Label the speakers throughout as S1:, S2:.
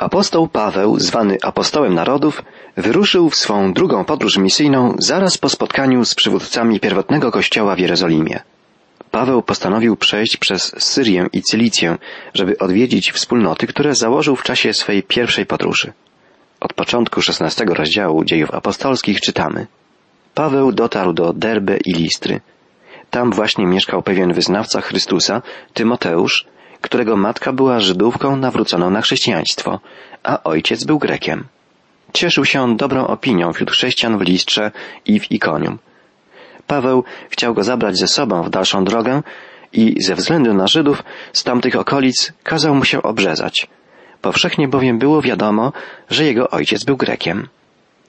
S1: Apostoł Paweł, zwany apostołem narodów, wyruszył w swą drugą podróż misyjną zaraz po spotkaniu z przywódcami pierwotnego kościoła w Jerozolimie. Paweł postanowił przejść przez Syrię i Cylicję, żeby odwiedzić wspólnoty, które założył w czasie swej pierwszej podróży. Od początku szesnastego rozdziału dziejów apostolskich czytamy. Paweł dotarł do Derbe i Listry. Tam właśnie mieszkał pewien wyznawca Chrystusa, Tymoteusz, którego matka była Żydówką nawróconą na chrześcijaństwo, a ojciec był Grekiem. Cieszył się on dobrą opinią wśród chrześcijan w Listrze i w Ikonium. Paweł chciał go zabrać ze sobą w dalszą drogę i ze względu na Żydów z tamtych okolic kazał mu się obrzezać. Powszechnie bowiem było wiadomo, że jego ojciec był Grekiem.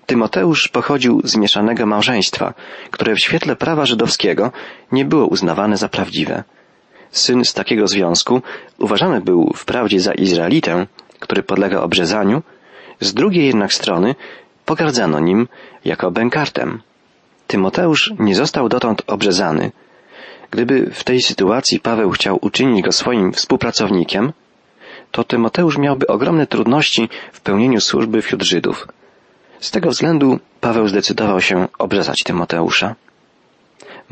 S1: Tymoteusz pochodził z mieszanego małżeństwa, które w świetle prawa żydowskiego nie było uznawane za prawdziwe. Syn z takiego związku uważany był wprawdzie za Izraelitę, który podlega obrzezaniu, z drugiej jednak strony pogardzano nim jako bękartem. Tymoteusz nie został dotąd obrzezany. Gdyby w tej sytuacji Paweł chciał uczynić go swoim współpracownikiem, to Tymoteusz miałby ogromne trudności w pełnieniu służby wśród Żydów. Z tego względu Paweł zdecydował się obrzezać Tymoteusza.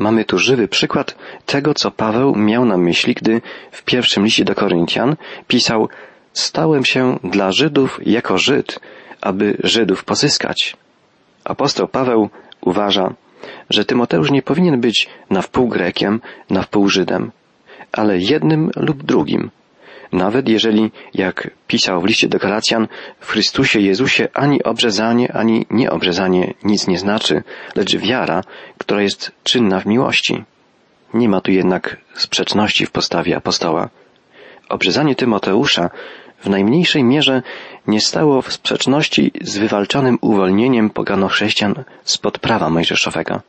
S1: Mamy tu żywy przykład tego, co Paweł miał na myśli, gdy w pierwszym liście do Koryntian pisał Stałem się dla Żydów jako Żyd, aby Żydów pozyskać. Apostoł Paweł uważa, że Tymoteusz nie powinien być na wpół Grekiem, na wpół Żydem, ale jednym lub drugim. Nawet jeżeli, jak pisał w liście do Galacjan, w Chrystusie Jezusie ani obrzezanie, ani nieobrzezanie nic nie znaczy, lecz wiara, która jest czynna w miłości. Nie ma tu jednak sprzeczności w postawie apostoła. Obrzezanie Tymoteusza w najmniejszej mierze nie stało w sprzeczności z wywalczonym uwolnieniem pogano-chrześcijan spod prawa mojżeszowego.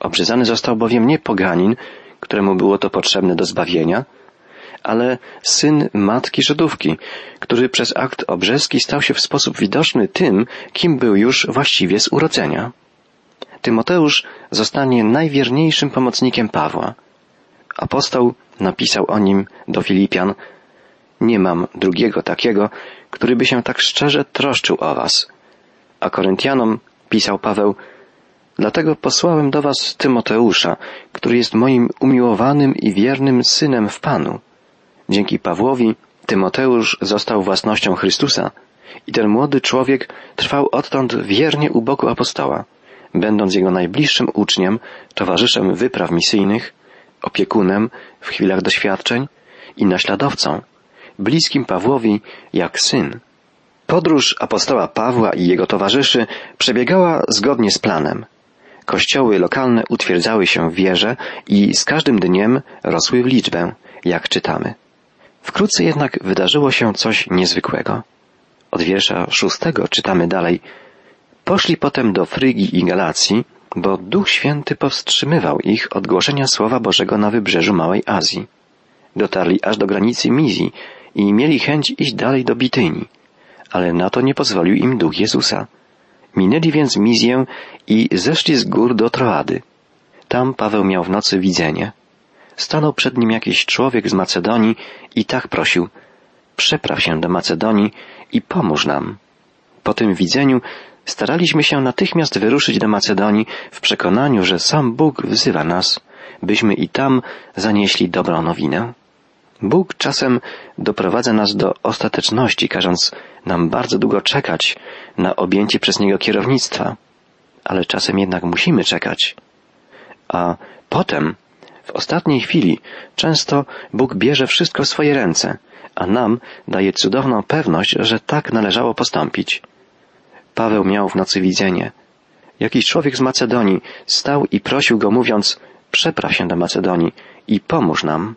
S1: Obrzezany został bowiem nie poganin, któremu było to potrzebne do zbawienia, ale syn matki Żydówki, który przez akt obrzeski stał się w sposób widoczny tym, kim był już właściwie z urodzenia. Tymoteusz zostanie najwierniejszym pomocnikiem Pawła. Apostoł napisał o nim do Filipian Nie mam drugiego takiego, który by się tak szczerze troszczył o was. A Koryntianom pisał Paweł Dlatego posłałem do was Tymoteusza, który jest moim umiłowanym i wiernym synem w Panu. Dzięki Pawłowi Tymoteusz został własnością Chrystusa i ten młody człowiek trwał odtąd wiernie u boku apostoła, będąc jego najbliższym uczniem, towarzyszem wypraw misyjnych, opiekunem w chwilach doświadczeń i naśladowcą, bliskim Pawłowi jak syn. Podróż apostoła Pawła i jego towarzyszy przebiegała zgodnie z planem. Kościoły lokalne utwierdzały się w wierze i z każdym dniem rosły w liczbę, jak czytamy. Wkrótce jednak wydarzyło się coś niezwykłego. Od wiersza szóstego czytamy dalej. Poszli potem do Frygii i Galacji, bo Duch Święty powstrzymywał ich od głoszenia Słowa Bożego na wybrzeżu Małej Azji. Dotarli aż do granicy Mizji i mieli chęć iść dalej do Bityni, ale na to nie pozwolił im Duch Jezusa. Minęli więc Mizję i zeszli z gór do Troady. Tam Paweł miał w nocy widzenie stanął przed nim jakiś człowiek z Macedonii i tak prosił, przepraw się do Macedonii i pomóż nam. Po tym widzeniu staraliśmy się natychmiast wyruszyć do Macedonii w przekonaniu, że sam Bóg wzywa nas, byśmy i tam zanieśli dobrą nowinę. Bóg czasem doprowadza nas do ostateczności, każąc nam bardzo długo czekać na objęcie przez Niego kierownictwa, ale czasem jednak musimy czekać. A potem w ostatniej chwili często Bóg bierze wszystko w swoje ręce, a nam daje cudowną pewność, że tak należało postąpić. Paweł miał w nocy widzenie. Jakiś człowiek z Macedonii stał i prosił go mówiąc, przepraw się do Macedonii i pomóż nam.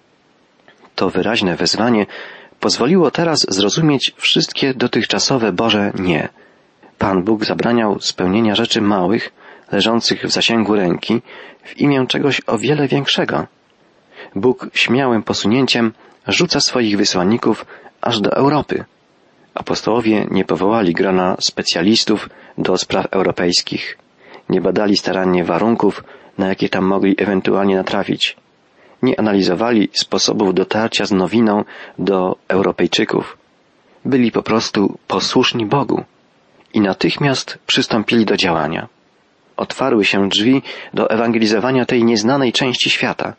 S1: To wyraźne wezwanie pozwoliło teraz zrozumieć wszystkie dotychczasowe Boże nie. Pan Bóg zabraniał spełnienia rzeczy małych, leżących w zasięgu ręki w imię czegoś o wiele większego. Bóg śmiałym posunięciem rzuca swoich wysłanników aż do Europy. Apostołowie nie powołali grona specjalistów do spraw europejskich. Nie badali starannie warunków, na jakie tam mogli ewentualnie natrafić. Nie analizowali sposobów dotarcia z nowiną do Europejczyków. byli po prostu posłuszni Bogu i natychmiast przystąpili do działania. Otwarły się drzwi do ewangelizowania tej nieznanej części świata.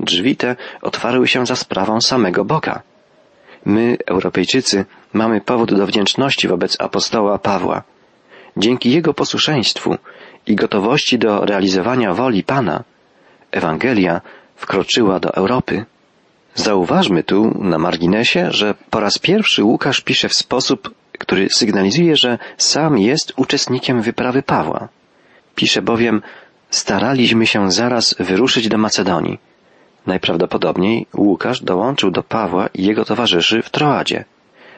S1: Drzwi te otwarły się za sprawą samego Boga. My, Europejczycy, mamy powód do wdzięczności wobec apostoła Pawła. Dzięki jego posłuszeństwu i gotowości do realizowania woli Pana, Ewangelia wkroczyła do Europy. Zauważmy tu na marginesie, że po raz pierwszy Łukasz pisze w sposób, który sygnalizuje, że sam jest uczestnikiem wyprawy Pawła. Pisze bowiem, staraliśmy się zaraz wyruszyć do Macedonii. Najprawdopodobniej Łukasz dołączył do Pawła i jego towarzyszy w Troadzie,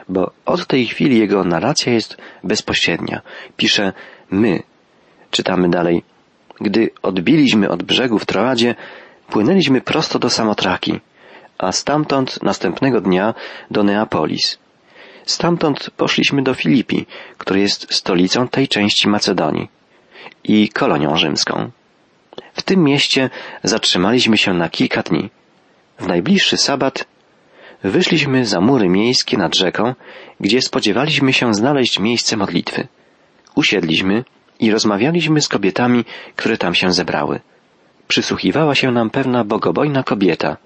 S1: bo od tej chwili jego narracja jest bezpośrednia. Pisze my. Czytamy dalej. Gdy odbiliśmy od brzegu w Troadzie, płynęliśmy prosto do Samotraki, a stamtąd następnego dnia do Neapolis. Stamtąd poszliśmy do Filipi, który jest stolicą tej części Macedonii i kolonią rzymską. W tym mieście zatrzymaliśmy się na kilka dni. W najbliższy sabat wyszliśmy za mury miejskie nad rzeką, gdzie spodziewaliśmy się znaleźć miejsce modlitwy. Usiedliśmy i rozmawialiśmy z kobietami, które tam się zebrały. Przysłuchiwała się nam pewna bogobojna kobieta.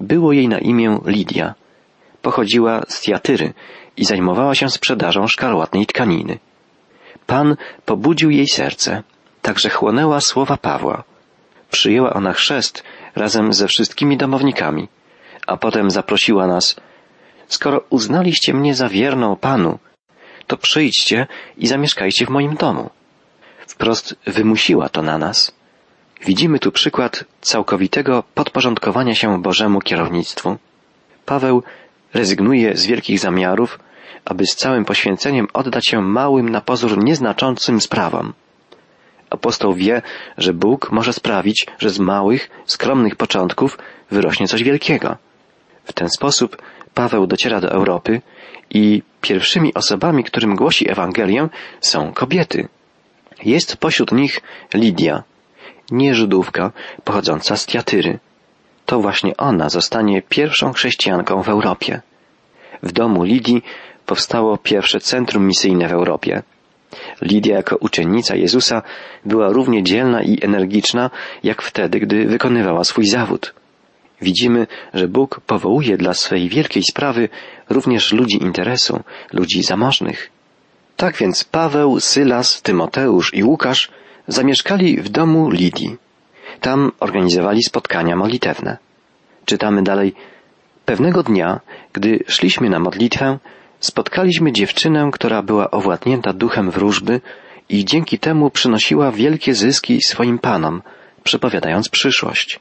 S1: Było jej na imię Lidia. Pochodziła z Tiatyry i zajmowała się sprzedażą szkarłatnej tkaniny. Pan pobudził jej serce, także chłonęła słowa Pawła. Przyjęła ona chrzest razem ze wszystkimi domownikami, a potem zaprosiła nas, skoro uznaliście mnie za wierną Panu, to przyjdźcie i zamieszkajcie w moim domu. Wprost wymusiła to na nas. Widzimy tu przykład całkowitego podporządkowania się Bożemu kierownictwu. Paweł rezygnuje z wielkich zamiarów, aby z całym poświęceniem oddać się małym na pozór nieznaczącym sprawom. Apostoł wie, że Bóg może sprawić, że z małych, skromnych początków wyrośnie coś wielkiego. W ten sposób Paweł dociera do Europy i pierwszymi osobami, którym głosi Ewangelię, są kobiety. Jest pośród nich Lidia, nie Żydówka, pochodząca z Tiatyry. To właśnie ona zostanie pierwszą chrześcijanką w Europie. W domu Lidii powstało pierwsze centrum misyjne w Europie. Lidia jako uczennica Jezusa była równie dzielna i energiczna, jak wtedy, gdy wykonywała swój zawód. Widzimy, że Bóg powołuje dla swej wielkiej sprawy również ludzi interesu, ludzi zamożnych. Tak więc Paweł, Sylas, Tymoteusz i Łukasz zamieszkali w domu Lidii. Tam organizowali spotkania modlitewne. Czytamy dalej. Pewnego dnia, gdy szliśmy na modlitwę, spotkaliśmy dziewczynę, która była owładnięta duchem wróżby i dzięki temu przynosiła wielkie zyski swoim panom, przepowiadając przyszłość.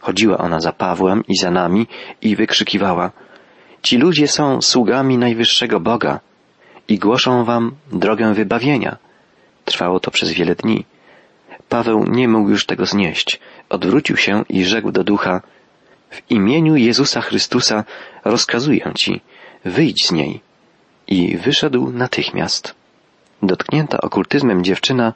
S1: Chodziła ona za Pawłem i za nami i wykrzykiwała Ci ludzie są sługami najwyższego Boga i głoszą wam drogę wybawienia. Trwało to przez wiele dni. Paweł nie mógł już tego znieść. Odwrócił się i rzekł do ducha W imieniu Jezusa Chrystusa rozkazuję ci, wyjdź z niej. I wyszedł natychmiast. Dotknięta okultyzmem dziewczyna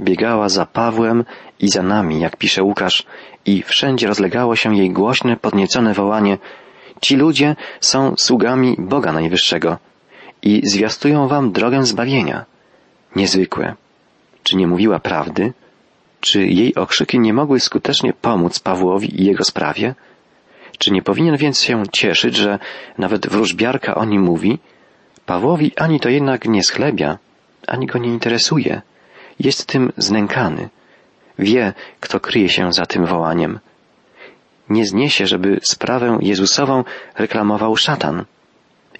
S1: biegała za Pawłem i za nami, jak pisze Łukasz, i wszędzie rozlegało się jej głośne, podniecone wołanie Ci ludzie są sługami Boga Najwyższego i zwiastują wam drogę zbawienia. Niezwykłe. Czy nie mówiła prawdy? Czy jej okrzyki nie mogły skutecznie pomóc Pawłowi i jego sprawie? Czy nie powinien więc się cieszyć, że nawet wróżbiarka o nim mówi? Pawłowi ani to jednak nie schlebia, ani go nie interesuje. Jest tym znękany. Wie, kto kryje się za tym wołaniem. Nie zniesie, żeby sprawę Jezusową reklamował szatan.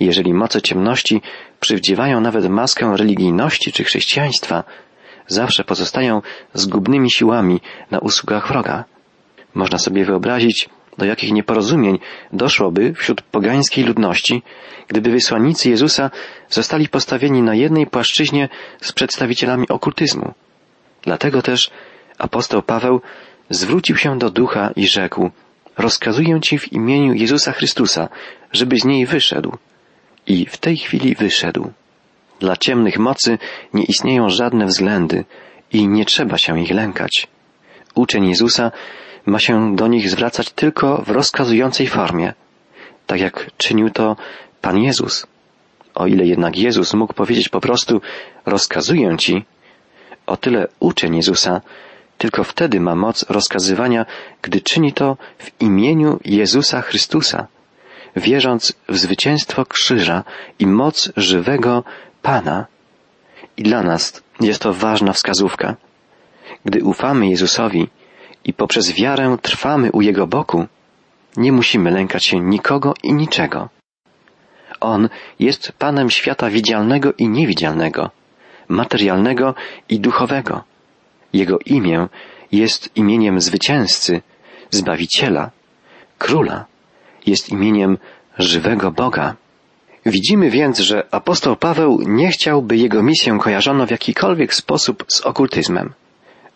S1: Jeżeli moce ciemności przywdziewają nawet maskę religijności czy chrześcijaństwa, zawsze pozostają zgubnymi siłami na usługach wroga. Można sobie wyobrazić, do jakich nieporozumień doszłoby wśród pogańskiej ludności, gdyby wysłannicy Jezusa zostali postawieni na jednej płaszczyźnie z przedstawicielami okultyzmu. Dlatego też apostoł Paweł zwrócił się do ducha i rzekł, rozkazuję ci w imieniu Jezusa Chrystusa, żeby z niej wyszedł. I w tej chwili wyszedł. Dla ciemnych mocy nie istnieją żadne względy i nie trzeba się ich lękać. Uczeń Jezusa ma się do nich zwracać tylko w rozkazującej formie, tak jak czynił to Pan Jezus. O ile jednak Jezus mógł powiedzieć po prostu rozkazuję ci, o tyle uczeń Jezusa tylko wtedy ma moc rozkazywania, gdy czyni to w imieniu Jezusa Chrystusa, wierząc w zwycięstwo krzyża i moc żywego Pana. I dla nas jest to ważna wskazówka. Gdy ufamy Jezusowi i poprzez wiarę trwamy u Jego boku, nie musimy lękać się nikogo i niczego. On jest Panem świata widzialnego i niewidzialnego, materialnego i duchowego. Jego imię jest imieniem zwycięzcy, zbawiciela, króla, jest imieniem żywego Boga. Widzimy więc, że apostoł Paweł nie chciał, by jego misję kojarzono w jakikolwiek sposób z okultyzmem.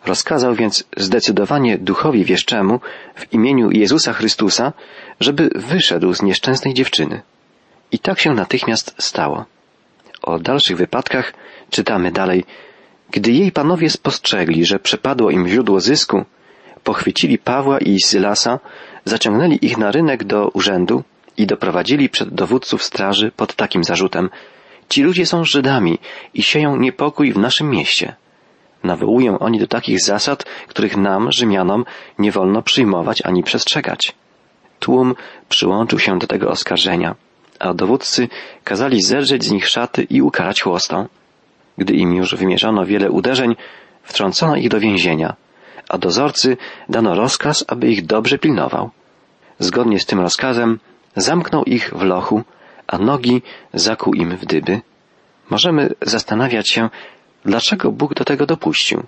S1: Rozkazał więc zdecydowanie duchowi wieszczemu w imieniu Jezusa Chrystusa, żeby wyszedł z nieszczęsnej dziewczyny. I tak się natychmiast stało. O dalszych wypadkach czytamy dalej. Gdy jej panowie spostrzegli, że przepadło im źródło zysku, pochwycili Pawła i Sylasa, zaciągnęli ich na rynek do urzędu i doprowadzili przed dowódców straży pod takim zarzutem. Ci ludzie są Żydami i sieją niepokój w naszym mieście. Nawołują oni do takich zasad, których nam, Rzymianom, nie wolno przyjmować ani przestrzegać. Tłum przyłączył się do tego oskarżenia, a dowódcy kazali zerżeć z nich szaty i ukarać chłostą. Gdy im już wymierzano wiele uderzeń, wtrącono ich do więzienia, a dozorcy dano rozkaz, aby ich dobrze pilnował. Zgodnie z tym rozkazem zamknął ich w lochu, a nogi zakuł im w dyby. Możemy zastanawiać się, dlaczego Bóg do tego dopuścił.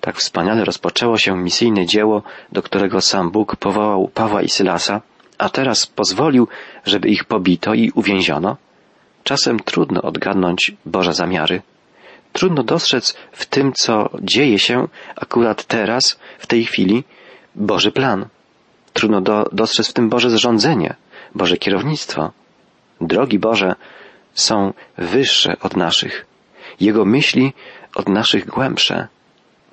S1: Tak wspaniale rozpoczęło się misyjne dzieło, do którego sam Bóg powołał Pawła i Sylasa, a teraz pozwolił, żeby ich pobito i uwięziono? Czasem trudno odgadnąć Boże zamiary. Trudno dostrzec w tym, co dzieje się akurat teraz, w tej chwili, Boży plan. Trudno do, dostrzec w tym Boże zrządzenie, Boże kierownictwo. Drogi Boże są wyższe od naszych. Jego myśli od naszych głębsze.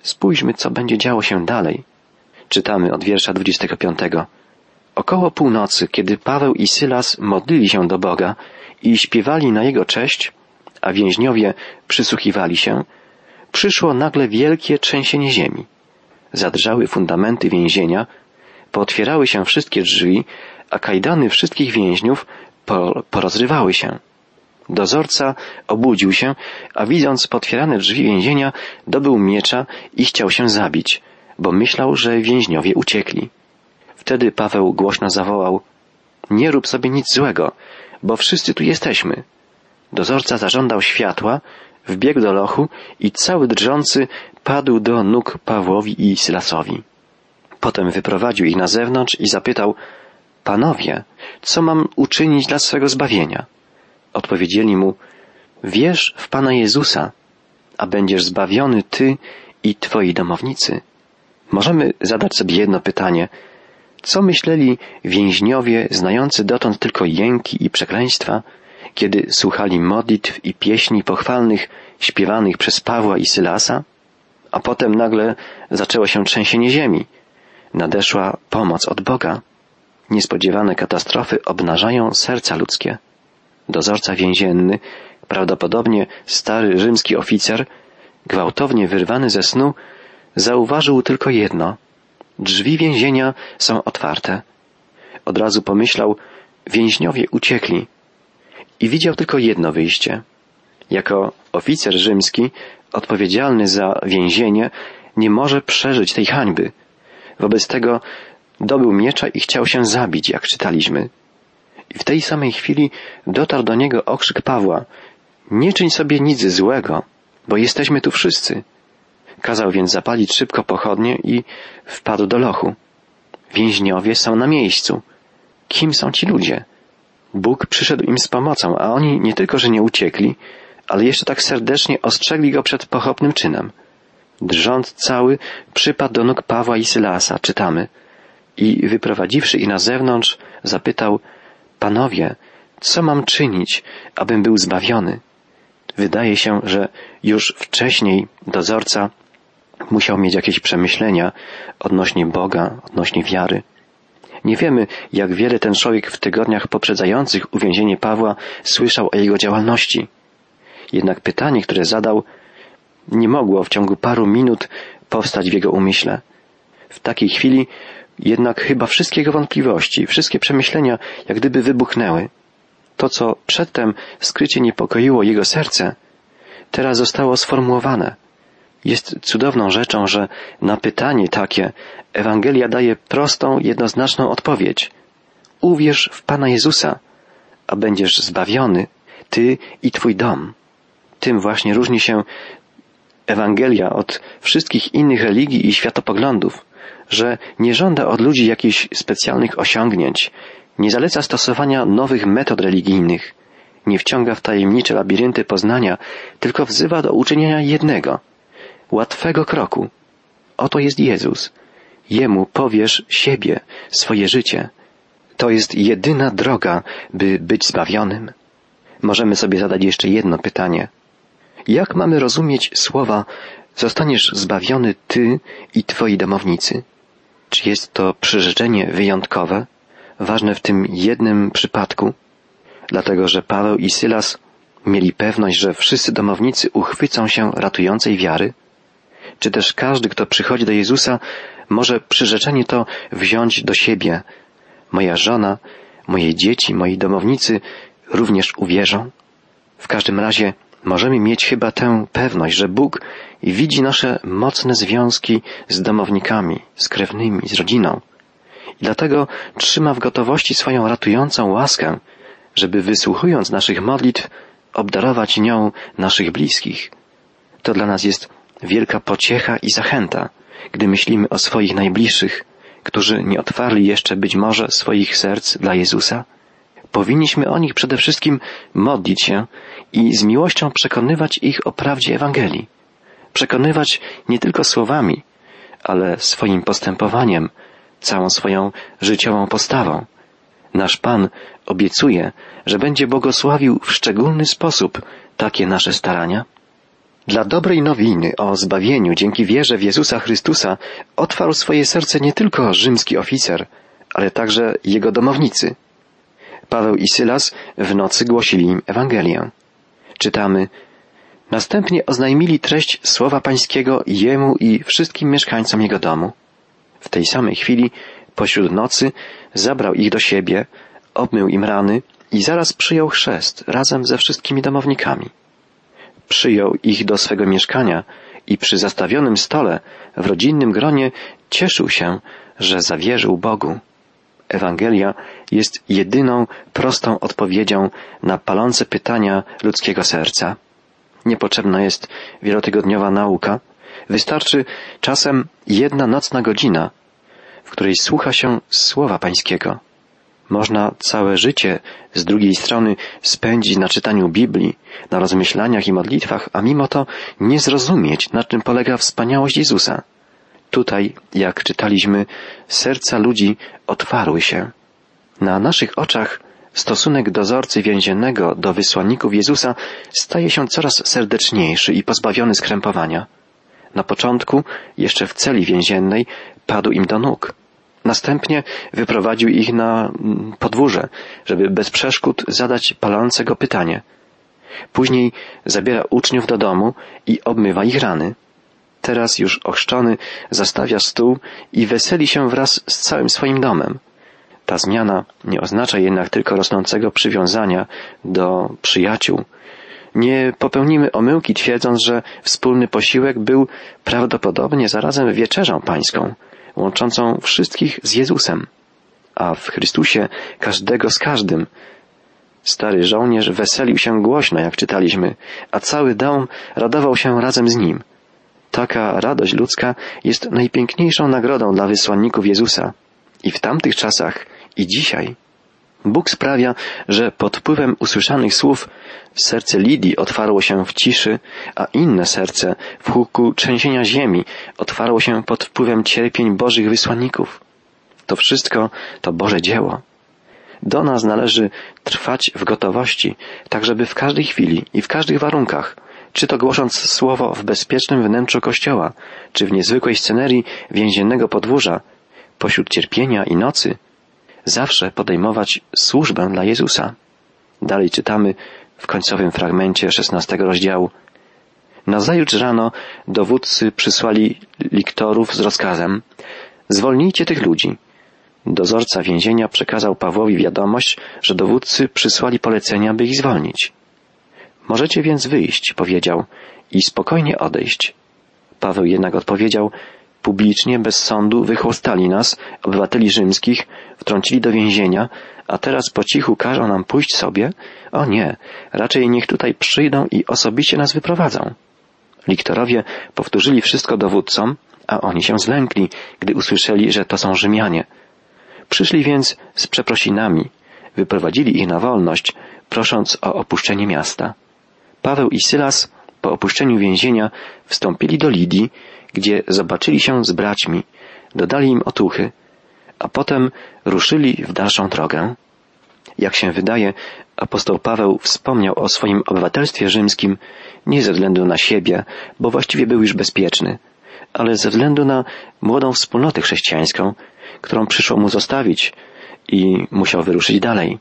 S1: Spójrzmy, co będzie działo się dalej. Czytamy od wiersza 25. Około północy, kiedy Paweł i Sylas modlili się do Boga i śpiewali na jego cześć, a więźniowie przysłuchiwali się, przyszło nagle wielkie trzęsienie ziemi. Zadrżały fundamenty więzienia, pootwierały się wszystkie drzwi, a kajdany wszystkich więźniów porozrywały się. Dozorca obudził się, a widząc potwierane drzwi więzienia, dobył miecza i chciał się zabić, bo myślał, że więźniowie uciekli. Wtedy Paweł głośno zawołał Nie rób sobie nic złego, bo wszyscy tu jesteśmy. Dozorca zażądał światła, wbiegł do lochu i cały drżący padł do nóg Pawłowi i Sylasowi. Potem wyprowadził ich na zewnątrz i zapytał Panowie, co mam uczynić dla swego zbawienia? Odpowiedzieli mu Wierz w Pana Jezusa, a będziesz zbawiony ty i twoi domownicy. Możemy zadać sobie jedno pytanie. Co myśleli więźniowie znający dotąd tylko jęki i przekleństwa, kiedy słuchali modlitw i pieśni pochwalnych śpiewanych przez Pawła i Sylasa? A potem nagle zaczęło się trzęsienie ziemi. Nadeszła pomoc od Boga. Niespodziewane katastrofy obnażają serca ludzkie. Dozorca więzienny, prawdopodobnie stary rzymski oficer, gwałtownie wyrwany ze snu, zauważył tylko jedno. Drzwi więzienia są otwarte. Od razu pomyślał, więźniowie uciekli. I widział tylko jedno wyjście. Jako oficer rzymski, odpowiedzialny za więzienie, nie może przeżyć tej hańby. Wobec tego dobył miecza i chciał się zabić, jak czytaliśmy. I w tej samej chwili dotarł do niego okrzyk Pawła. Nie czyń sobie nic złego, bo jesteśmy tu wszyscy. Kazał więc zapalić szybko pochodnie i wpadł do lochu. Więźniowie są na miejscu. Kim są ci ludzie? Bóg przyszedł im z pomocą, a oni nie tylko, że nie uciekli, ale jeszcze tak serdecznie ostrzegli go przed pochopnym czynem. Drżąc cały, przypadł do nóg Pawła i Sylasa, czytamy, i wyprowadziwszy ich na zewnątrz, zapytał, Panowie, co mam czynić, abym był zbawiony? Wydaje się, że już wcześniej dozorca musiał mieć jakieś przemyślenia odnośnie Boga, odnośnie wiary. Nie wiemy, jak wiele ten człowiek w tygodniach poprzedzających uwięzienie Pawła słyszał o jego działalności. Jednak pytanie, które zadał, nie mogło w ciągu paru minut powstać w jego umyśle. W takiej chwili jednak chyba wszystkie jego wątpliwości, wszystkie przemyślenia jak gdyby wybuchnęły. To, co przedtem skrycie niepokoiło jego serce, teraz zostało sformułowane. Jest cudowną rzeczą, że na pytanie takie Ewangelia daje prostą, jednoznaczną odpowiedź. Uwierz w Pana Jezusa, a będziesz zbawiony, ty i twój dom. Tym właśnie różni się Ewangelia od wszystkich innych religii i światopoglądów, że nie żąda od ludzi jakichś specjalnych osiągnięć, nie zaleca stosowania nowych metod religijnych, nie wciąga w tajemnicze labirynty poznania, tylko wzywa do uczynienia jednego, łatwego kroku. Oto jest Jezus. Jemu powiesz siebie, swoje życie. To jest jedyna droga, by być zbawionym. Możemy sobie zadać jeszcze jedno pytanie. Jak mamy rozumieć słowa zostaniesz zbawiony ty i twoi domownicy? Czy jest to przyrzeczenie wyjątkowe, ważne w tym jednym przypadku? Dlatego, że Paweł i Sylas mieli pewność, że wszyscy domownicy uchwycą się ratującej wiary? Czy też każdy, kto przychodzi do Jezusa, może przyrzeczenie to wziąć do siebie? Moja żona, moje dzieci, moi domownicy również uwierzą? W każdym razie możemy mieć chyba tę pewność, że Bóg widzi nasze mocne związki z domownikami, z krewnymi, z rodziną. I dlatego trzyma w gotowości swoją ratującą łaskę, żeby wysłuchując naszych modlitw, obdarować nią naszych bliskich. To dla nas jest wielka pociecha i zachęta, gdy myślimy o swoich najbliższych, którzy nie otwarli jeszcze być może swoich serc dla Jezusa. Powinniśmy o nich przede wszystkim modlić się i z miłością przekonywać ich o prawdzie Ewangelii. Przekonywać nie tylko słowami, ale swoim postępowaniem, całą swoją życiową postawą. Nasz Pan obiecuje, że będzie błogosławił w szczególny sposób takie nasze starania. Dla dobrej nowiny o zbawieniu dzięki wierze w Jezusa Chrystusa otwarł swoje serce nie tylko rzymski oficer, ale także jego domownicy. Paweł i Sylas w nocy głosili im Ewangelię. Czytamy, następnie oznajmili treść słowa pańskiego jemu i wszystkim mieszkańcom jego domu. W tej samej chwili, pośród nocy, zabrał ich do siebie, obmył im rany i zaraz przyjął chrzest razem ze wszystkimi domownikami. Przyjął ich do swego mieszkania i przy zastawionym stole w rodzinnym gronie cieszył się, że zawierzył Bogu. Ewangelia jest jedyną prostą odpowiedzią na palące pytania ludzkiego serca. Niepotrzebna jest wielotygodniowa nauka. Wystarczy czasem jedna nocna godzina, w której słucha się słowa pańskiego. Można całe życie z drugiej strony spędzić na czytaniu Biblii, na rozmyślaniach i modlitwach, a mimo to nie zrozumieć, na czym polega wspaniałość Jezusa. Tutaj, jak czytaliśmy, serca ludzi otwarły się. Na naszych oczach stosunek dozorcy więziennego do wysłanników Jezusa staje się coraz serdeczniejszy i pozbawiony skrępowania. Na początku, jeszcze w celi więziennej, padł im do nóg. Następnie wyprowadził ich na mm, podwórze, żeby bez przeszkód zadać palące go pytanie. Później zabiera uczniów do domu i obmywa ich rany. Teraz już ochrzczony zastawia stół i weseli się wraz z całym swoim domem. Ta zmiana nie oznacza jednak tylko rosnącego przywiązania do przyjaciół. Nie popełnimy omyłki twierdząc, że wspólny posiłek był prawdopodobnie zarazem wieczerzą pańską, łączącą wszystkich z Jezusem, a w Chrystusie każdego z każdym. Stary żołnierz weselił się głośno, jak czytaliśmy, a cały dom radował się razem z nim. Taka radość ludzka jest najpiękniejszą nagrodą dla wysłanników Jezusa. I w tamtych czasach, i dzisiaj. Bóg sprawia, że pod wpływem usłyszanych słów serce Lidii otwarło się w ciszy, a inne serce w huku trzęsienia ziemi otwarło się pod wpływem cierpień Bożych wysłanników. To wszystko to Boże dzieło. Do nas należy trwać w gotowości, tak żeby w każdej chwili i w każdych warunkach, czy to głosząc słowo w bezpiecznym wnętrzu kościoła, czy w niezwykłej scenerii więziennego podwórza, pośród cierpienia i nocy, zawsze podejmować służbę dla Jezusa. Dalej czytamy w końcowym fragmencie szesnastego rozdziału. Nazajutrz rano dowódcy przysłali liktorów z rozkazem zwolnijcie tych ludzi. Dozorca więzienia przekazał Pawłowi wiadomość, że dowódcy przysłali polecenia, by ich zwolnić. Możecie więc wyjść, powiedział, i spokojnie odejść. Paweł jednak odpowiedział, publicznie, bez sądu, wychłostali nas, obywateli rzymskich, wtrącili do więzienia, a teraz po cichu każą nam pójść sobie? O nie, raczej niech tutaj przyjdą i osobiście nas wyprowadzą. Liktorowie powtórzyli wszystko dowódcom, a oni się zlękli, gdy usłyszeli, że to są Rzymianie. Przyszli więc z przeprosinami, wyprowadzili ich na wolność, prosząc o opuszczenie miasta. Paweł i Sylas po opuszczeniu więzienia wstąpili do Lidii, gdzie zobaczyli się z braćmi, dodali im otuchy, a potem ruszyli w dalszą drogę. Jak się wydaje, apostoł Paweł wspomniał o swoim obywatelstwie rzymskim nie ze względu na siebie, bo właściwie był już bezpieczny, ale ze względu na młodą wspólnotę chrześcijańską, którą przyszło mu zostawić i musiał wyruszyć dalej.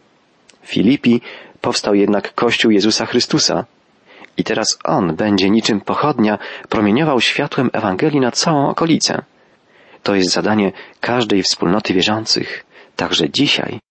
S1: W Filipi powstał jednak Kościół Jezusa Chrystusa i teraz on będzie niczym pochodnia promieniował światłem Ewangelii na całą okolicę. To jest zadanie każdej wspólnoty wierzących, także dzisiaj.